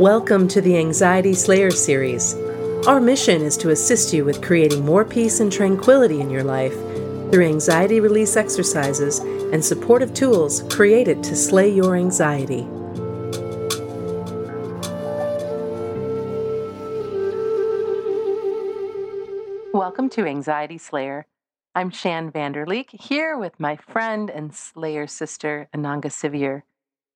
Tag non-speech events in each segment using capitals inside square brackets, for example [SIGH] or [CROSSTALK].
Welcome to the Anxiety Slayer series. Our mission is to assist you with creating more peace and tranquility in your life through anxiety release exercises and supportive tools created to slay your anxiety. Welcome to Anxiety Slayer. I'm Shann Vander Leek here with my friend and Slayer sister, Ananga Sivyer.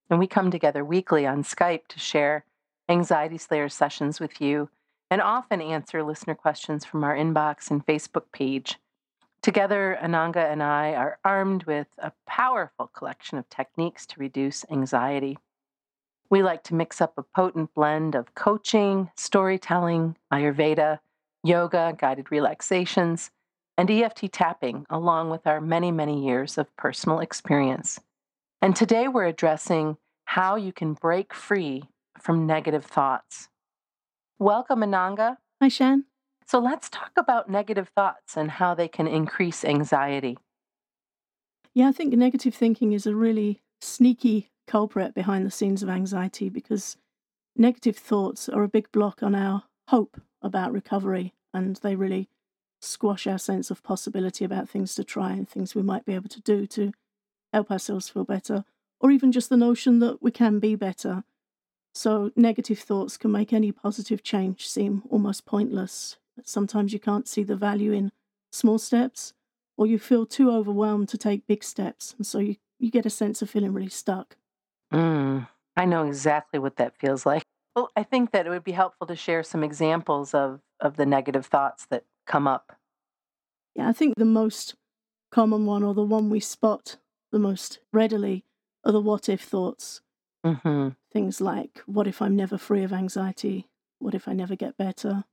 And we come together weekly on Skype to share Anxiety Slayer sessions with you and often answer listener questions from our inbox and Facebook page. Together, Ananga and I are armed with a powerful collection of techniques to reduce anxiety. We like to mix up a potent blend of coaching, storytelling, Ayurveda, yoga, guided relaxations, and EFT tapping, along with our many, many years of personal experience. And today we're addressing how you can break free from negative thoughts. Welcome, Ananga. Hi, Shann. So let's talk about negative thoughts and how they can increase anxiety. Yeah, I think negative thinking is a really sneaky culprit behind the scenes of anxiety because negative thoughts are a big block on our hope about recovery and they really squash our sense of possibility about things to try and things we might be able to do to help ourselves feel better, or even just the notion that we can be better so, negative thoughts can make any positive change seem almost pointless. Sometimes you can't see the value in small steps, or you feel too overwhelmed to take big steps. And so you, you get a sense of feeling really stuck. Mm, I know exactly what that feels like. Well, I think that it would be helpful to share some examples of, of the negative thoughts that come up. Yeah, I think the most common one, or the one we spot the most readily, are the what if thoughts. Mm-hmm. Things like, what if I'm never free of anxiety? What if I never get better?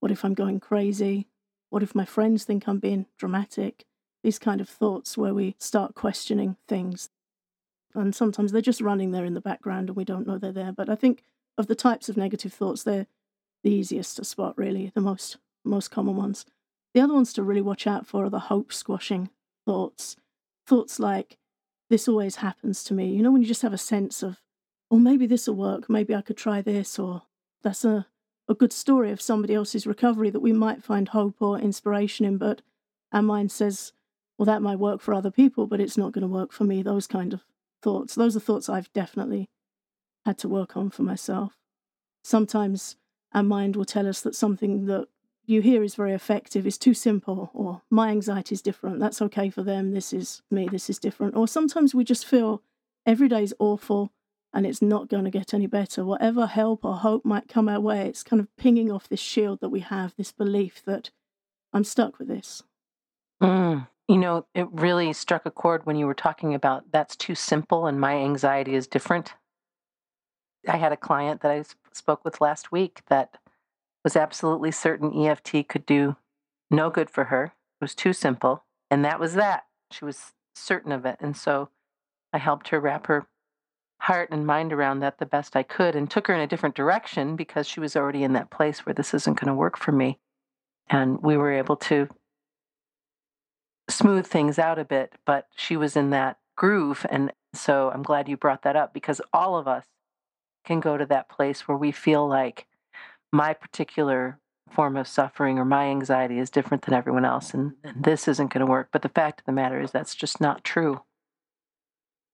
What if I'm going crazy? What if my friends think I'm being dramatic? These kind of thoughts where we start questioning things. And sometimes they're just running there in the background and we don't know they're there. But I think of the types of negative thoughts, they're the easiest to spot, really, the most most common ones. The other ones to really watch out for are the hope squashing thoughts. Thoughts like, this always happens to me. You know, when you just have a sense of, oh, maybe this will work, maybe I could try this, or that's a, a good story of somebody else's recovery that we might find hope or inspiration in, but our mind says, well, that might work for other people, but it's not going to work for me. Those kind of thoughts. Those are thoughts I've definitely had to work on for myself. Sometimes our mind will tell us that something that you hear is very effective is too simple, or my anxiety is different. That's okay for them. This is me. This is different. Or sometimes we just feel every day is awful and it's not going to get any better. Whatever help or hope might come our way, it's kind of pinging off this shield that we have, this belief that I'm stuck with this. Mm. You know, it really struck a chord when you were talking about that's too simple and my anxiety is different. I had a client that I spoke with last week that was absolutely certain EFT could do no good for her. It was too simple. And that was that. She was certain of it. And so I helped her wrap her heart and mind around that the best I could and took her in a different direction because she was already in that place where this isn't going to work for me. And we were able to smooth things out a bit, but she was in that groove. And so I'm glad you brought that up because all of us can go to that place where we feel like my particular form of suffering or my anxiety is different than everyone else and, and this isn't going to work but the fact of the matter is that's just not true.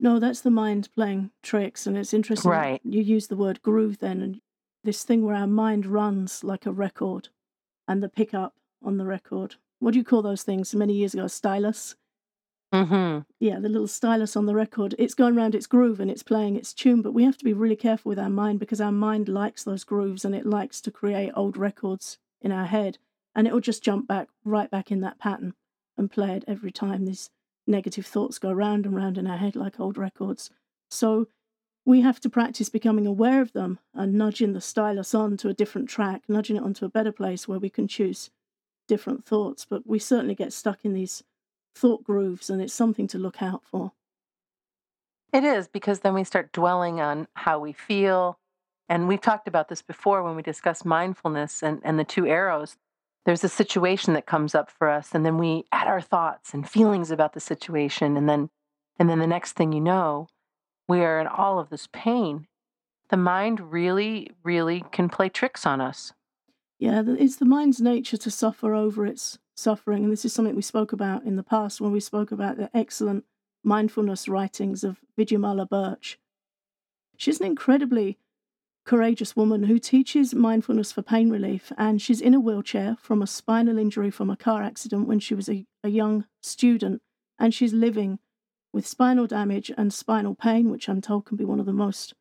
No that's the mind playing tricks and it's interesting right. you use the word groove then and this thing where our mind runs like a record and the pickup on the record. What do you call those things? Many years ago stylus Mm-hmm. Yeah, the little stylus on the record, it's going around its groove and it's playing its tune, but we have to be really careful with our mind because our mind likes those grooves and it likes to create old records in our head. And it will just jump back right back in that pattern and play it every time these negative thoughts go round and round in our head like old records. So we have to practice becoming aware of them and nudging the stylus on to a different track, nudging it onto a better place where we can choose different thoughts. But we certainly get stuck in these thought grooves, and it's something to look out for. It is because then we start dwelling on how we feel. And we've talked about this before when we discussed mindfulness and, and the two arrows. There's a situation that comes up for us, and then we add our thoughts and feelings about the situation. And then, and then the next thing you know, we are in all of this pain. the mind really, really can play tricks on us. Yeah, it's the mind's nature to suffer over its suffering. And this is something we spoke about in the past when we spoke about the excellent mindfulness writings of Vidyamala Birch. She's an incredibly courageous woman who teaches mindfulness for pain relief, and she's in a wheelchair from a spinal injury from a car accident when she was a, a young student, and she's living with spinal damage and spinal pain, which I'm told can be one of the most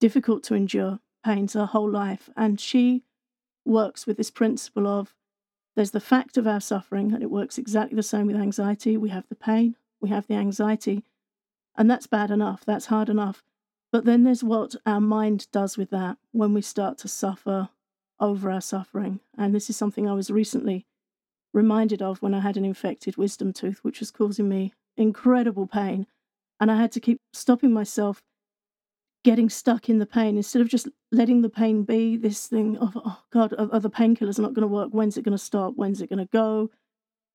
difficult to endure pains her whole life. And she works with this principle of there's the fact of our suffering, and it works exactly the same with anxiety. We have the pain, we have the anxiety, and that's bad enough, that's hard enough. But then there's what our mind does with that when we start to suffer over our suffering. And this is something I was recently reminded of when I had an infected wisdom tooth, which was causing me incredible pain. And I had to keep stopping myself getting stuck in the pain instead of just letting the pain be this thing of, oh God, are, are the painkillers not going to work? When's it going to stop? When's it going to go?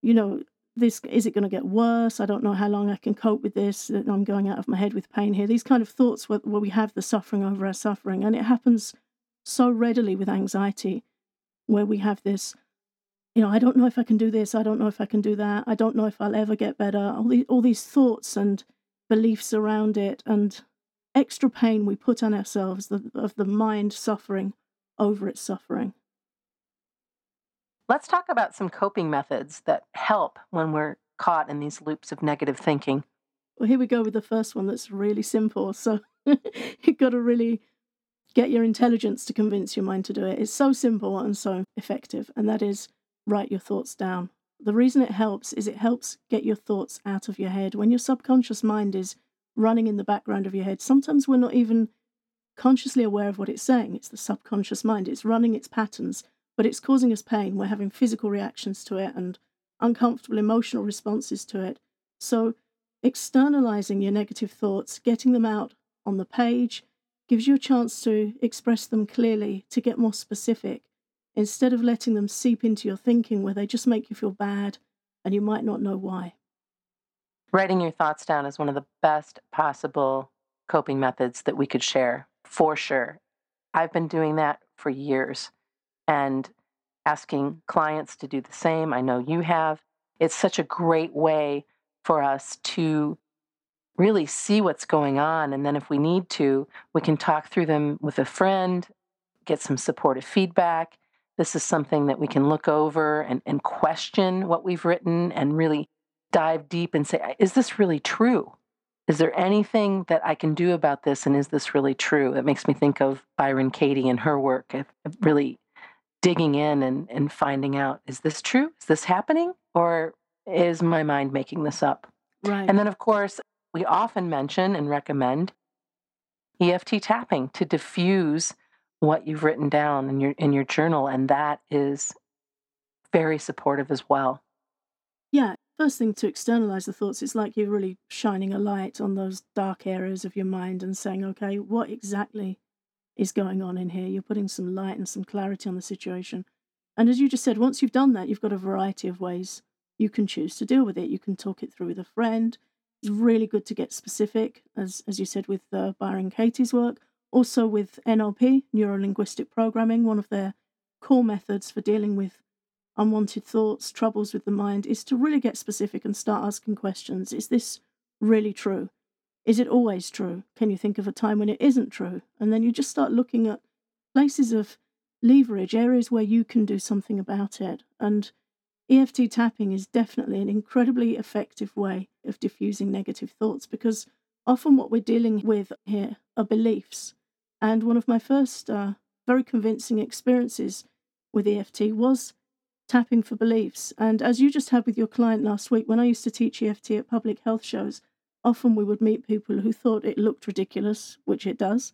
You know, this is it going to get worse? I don't know how long I can cope with this. I'm going out of my head with pain here. These kind of thoughts where, where we have the suffering over our suffering. And it happens so readily with anxiety, where we have this, you know, I don't know if I can do this. I don't know if I can do that. I don't know if I'll ever get better. All all these thoughts and beliefs around it. And extra pain we put on ourselves the, of the mind suffering over its suffering. Let's talk about some coping methods that help when we're caught in these loops of negative thinking. Well, here we go with the first one that's really simple. So [LAUGHS] you've got to really get your intelligence to convince your mind to do it. It's so simple and so effective, and that is write your thoughts down. The reason it helps is it helps get your thoughts out of your head. When your subconscious mind is running in the background of your head. Sometimes we're not even consciously aware of what it's saying. It's the subconscious mind. It's running its patterns, but it's causing us pain. We're having physical reactions to it and uncomfortable emotional responses to it. So, externalizing your negative thoughts, getting them out on the page, gives you a chance to express them clearly, to get more specific, instead of letting them seep into your thinking where they just make you feel bad and you might not know why. Writing your thoughts down is one of the best possible coping methods that we could share, for sure. I've been doing that for years and asking clients to do the same. I know you have. It's such a great way for us to really see what's going on. And then if we need to, we can talk through them with a friend, get some supportive feedback. This is something that we can look over and, and question what we've written and really dive deep and say, is this really true? Is there anything that I can do about this? And is this really true? It makes me think of Byron Katie and her work, really digging in and, and finding out, is this true? Is this happening? Or is my mind making this up? Right. And then, of course, we often mention and recommend EFT tapping to diffuse what you've written down in your in your journal, and that is very supportive as well. Yeah, First thing to externalize the thoughts, it's like you're really shining a light on those dark areas of your mind and saying, okay, what exactly is going on in here? You're putting some light and some clarity on the situation. And as you just said, once you've done that, you've got a variety of ways you can choose to deal with it. You can talk it through with a friend. It's really good to get specific, as, as you said with uh, Byron Katie's work. Also with NLP, Neuro Linguistic Programming, one of their core methods for dealing with unwanted thoughts, troubles with the mind, is to really get specific and start asking questions. Is this really true? Is it always true? Can you think of a time when it isn't true? And then you just start looking at places of leverage, areas where you can do something about it. And EFT tapping is definitely an incredibly effective way of diffusing negative thoughts because often what we're dealing with here are beliefs. And one of my first uh, very convincing experiences with EFT was tapping for beliefs. And as you just had with your client last week, when I used to teach EFT at public health shows, often we would meet people who thought it looked ridiculous, which it does,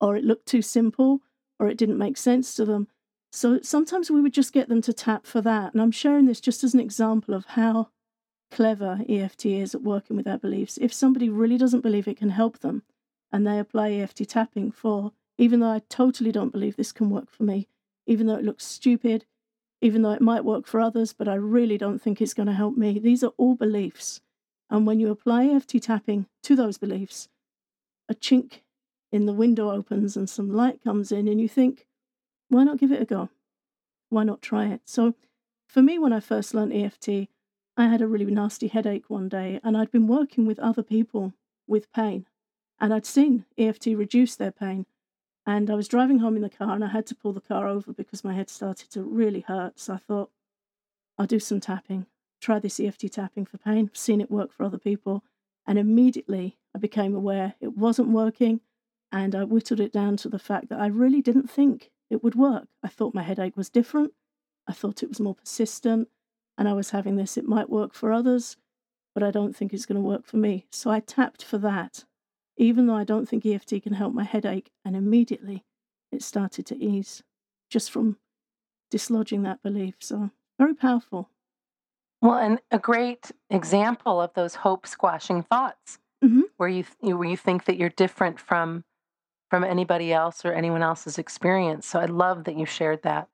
or it looked too simple, or it didn't make sense to them. So sometimes we would just get them to tap for that. And I'm sharing this just as an example of how clever EFT is at working with our beliefs. If somebody really doesn't believe it can help them and they apply EFT tapping for, even though I totally don't believe this can work for me, even though it looks stupid, even though it might work for others, but I really don't think it's going to help me. These are all beliefs. And when you apply EFT tapping to those beliefs, a chink in the window opens and some light comes in, and you think, why not give it a go? Why not try it? So, for me, when I first learned EFT, I had a really nasty headache one day, and I'd been working with other people with pain, and I'd seen EFT reduce their pain. And I was driving home in the car, and I had to pull the car over because my head started to really hurt. So I thought, I'll do some tapping, try this EFT tapping for pain. I've seen it work for other people. And immediately I became aware it wasn't working. And I whittled it down to the fact that I really didn't think it would work. I thought my headache was different. I thought it was more persistent. And I was having this, it might work for others, but I don't think it's going to work for me. So I tapped for that, even though I don't think EFT can help my headache. And immediately it started to ease just from dislodging that belief. So very powerful. Well, and a great example of those hope squashing thoughts, hmm where you where you think that you're different from from anybody else or anyone else's experience. So I love that you shared that.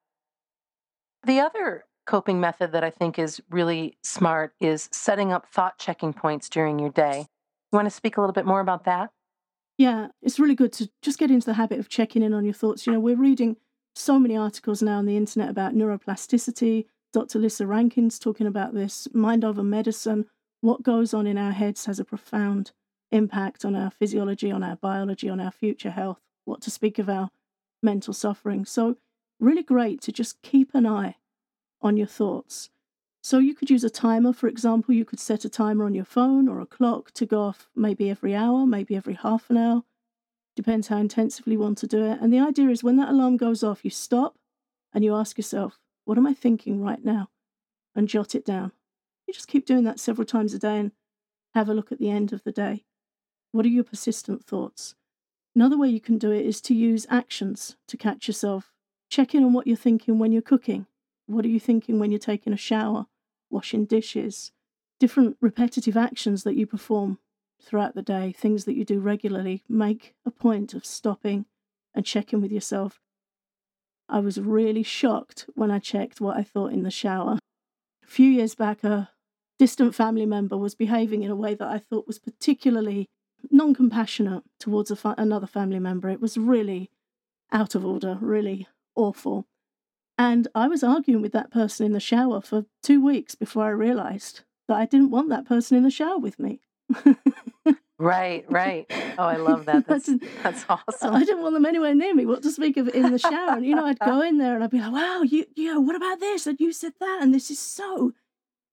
The other coping method that I think is really smart is setting up thought checking points during your day. You want to speak a little bit more about that? Yeah, it's really good to just get into the habit of checking in on your thoughts. You know, we're reading so many articles now on the internet about neuroplasticity, Dr. Lissa Rankin's talking about this mind over medicine. What goes on in our heads has a profound impact on our physiology, on our biology, on our future health, what to speak of our mental suffering. So, really great to just keep an eye on your thoughts. So, you could use a timer, for example. You could set a timer on your phone or a clock to go off maybe every hour, maybe every half an hour. Depends how intensively you want to do it. And the idea is when that alarm goes off, you stop and you ask yourself, what am I thinking right now? And jot it down. You just keep doing that several times a day and have a look at the end of the day. What are your persistent thoughts? Another way you can do it is to use actions to catch yourself. Check in on what you're thinking when you're cooking. What are you thinking when you're taking a shower, washing dishes? Different repetitive actions that you perform throughout the day, things that you do regularly. Make a point of stopping and checking with yourself I was really shocked when I checked what I thought in the shower. A few years back, a distant family member was behaving in a way that I thought was particularly non compassionate towards fa- another family member. It was really out of order, really awful. And I was arguing with that person in the shower for two weeks before I realized that I didn't want that person in the shower with me. Right, right. Oh, I love that. That's that's awesome. I didn't want them anywhere near me. What to speak of in the shower? And you know, I'd go in there and I'd be like, "Wow, you, you know, what about this? And you said that, and this is so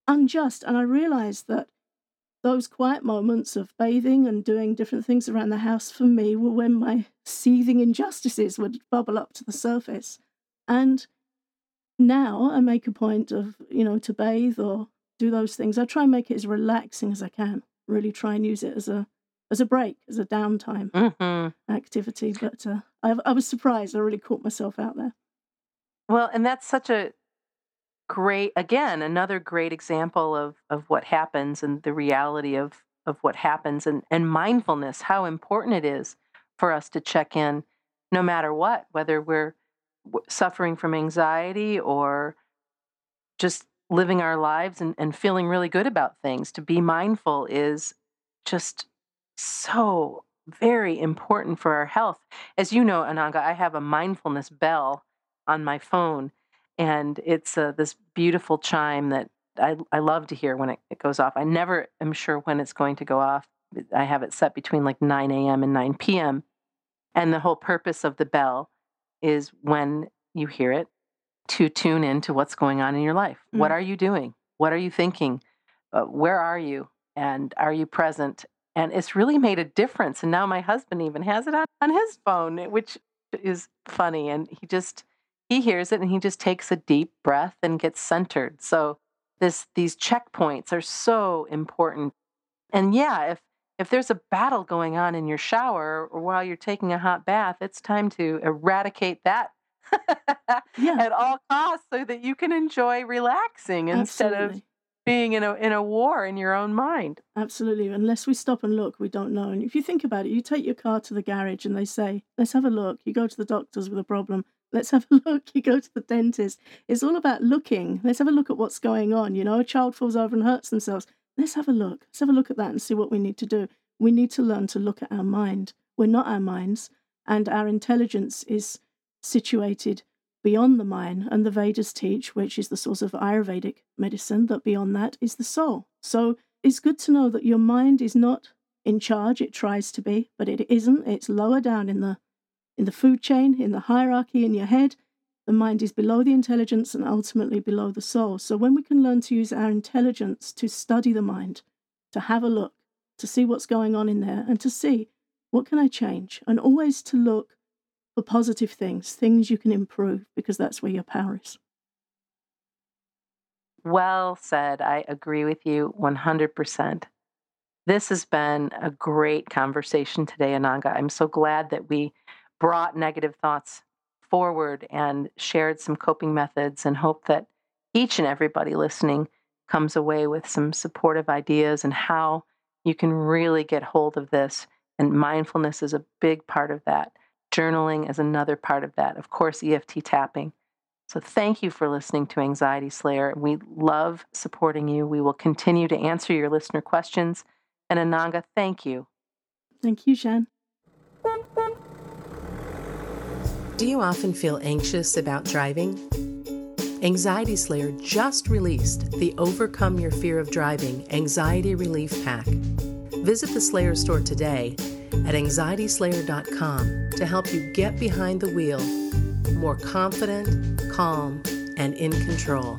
unjust." And I realized that those quiet moments of bathing and doing different things around the house for me were when my seething injustices would bubble up to the surface. And now I make a point of, you know, to bathe or do those things. I try and make it as relaxing as I can. Really try and use it as a as a break, as a downtime mm-hmm. activity. But uh, I, I was surprised. I really caught myself out there. Well, and that's such a great, again, another great example of of what happens and the reality of of what happens and and mindfulness. How important it is for us to check in, no matter what, whether we're suffering from anxiety or just living our lives and, and feeling really good about things. To be mindful is just so very important for our health. As you know, Ananga, I have a mindfulness bell on my phone, and it's uh, this beautiful chime that I, I love to hear when it, it goes off. I never am sure when it's going to go off. I have it set between like 9 a.m. and 9 p.m. And the whole purpose of the bell is when you hear it to tune into what's going on in your life. Mm. What are you doing? What are you thinking? Uh, where are you? And are you present? and it's really made a difference. And now my husband even has it on, on his phone, which is funny. And he just he hears it and he just takes a deep breath and gets centered. So this these checkpoints are so important. And yeah, if if there's a battle going on in your shower or while you're taking a hot bath, it's time to eradicate that [LAUGHS] yeah. at all costs so that you can enjoy relaxing instead of being in a in a war in your own mind. Absolutely. Unless we stop and look, we don't know. And if you think about it, you take your car to the garage and they say, "Let's have a look." You go to the doctors with a problem. Let's have a [LAUGHS] look. You go to the dentist. It's all about looking. Let's have a look at what's going on. You know, a child falls over and hurts themselves. Let's have a look. Let's have a look at that and see what we need to do. We need to learn to look at our mind. We're not our minds. and our intelligence is situated beyond the mind. And the Vedas teach, which is the source of Ayurvedic medicine, that beyond that is the soul. So it's good to know that your mind is not in charge. It tries to be, but it isn't. It's lower down in the in the food chain, in the hierarchy in your head. The mind is below the intelligence and ultimately below the soul. So when we can learn to use our intelligence to study the mind, to have a look, to see what's going on in there, and to see what can I change, and always to look for positive things, things you can improve, because that's where your power is. Well said. I agree with you 100%. This has been a great conversation today, Ananga. I'm so glad that we brought negative thoughts forward and shared some coping methods and hope that each and everybody listening comes away with some supportive ideas and how you can really get hold of this. And mindfulness is a big part of that. Journaling is another part of that. Of course, EFT tapping. So, thank you for listening to Anxiety Slayer. We love supporting you. We will continue to answer your listener questions. And Ananga, thank you. Thank you, Jen. Do you often feel anxious about driving? Anxiety Slayer just released the Overcome Your Fear of Driving Anxiety Relief Pack. Visit the Slayer store today at anxietyslayer.com to help you get behind the wheel more confident, calm, and in control.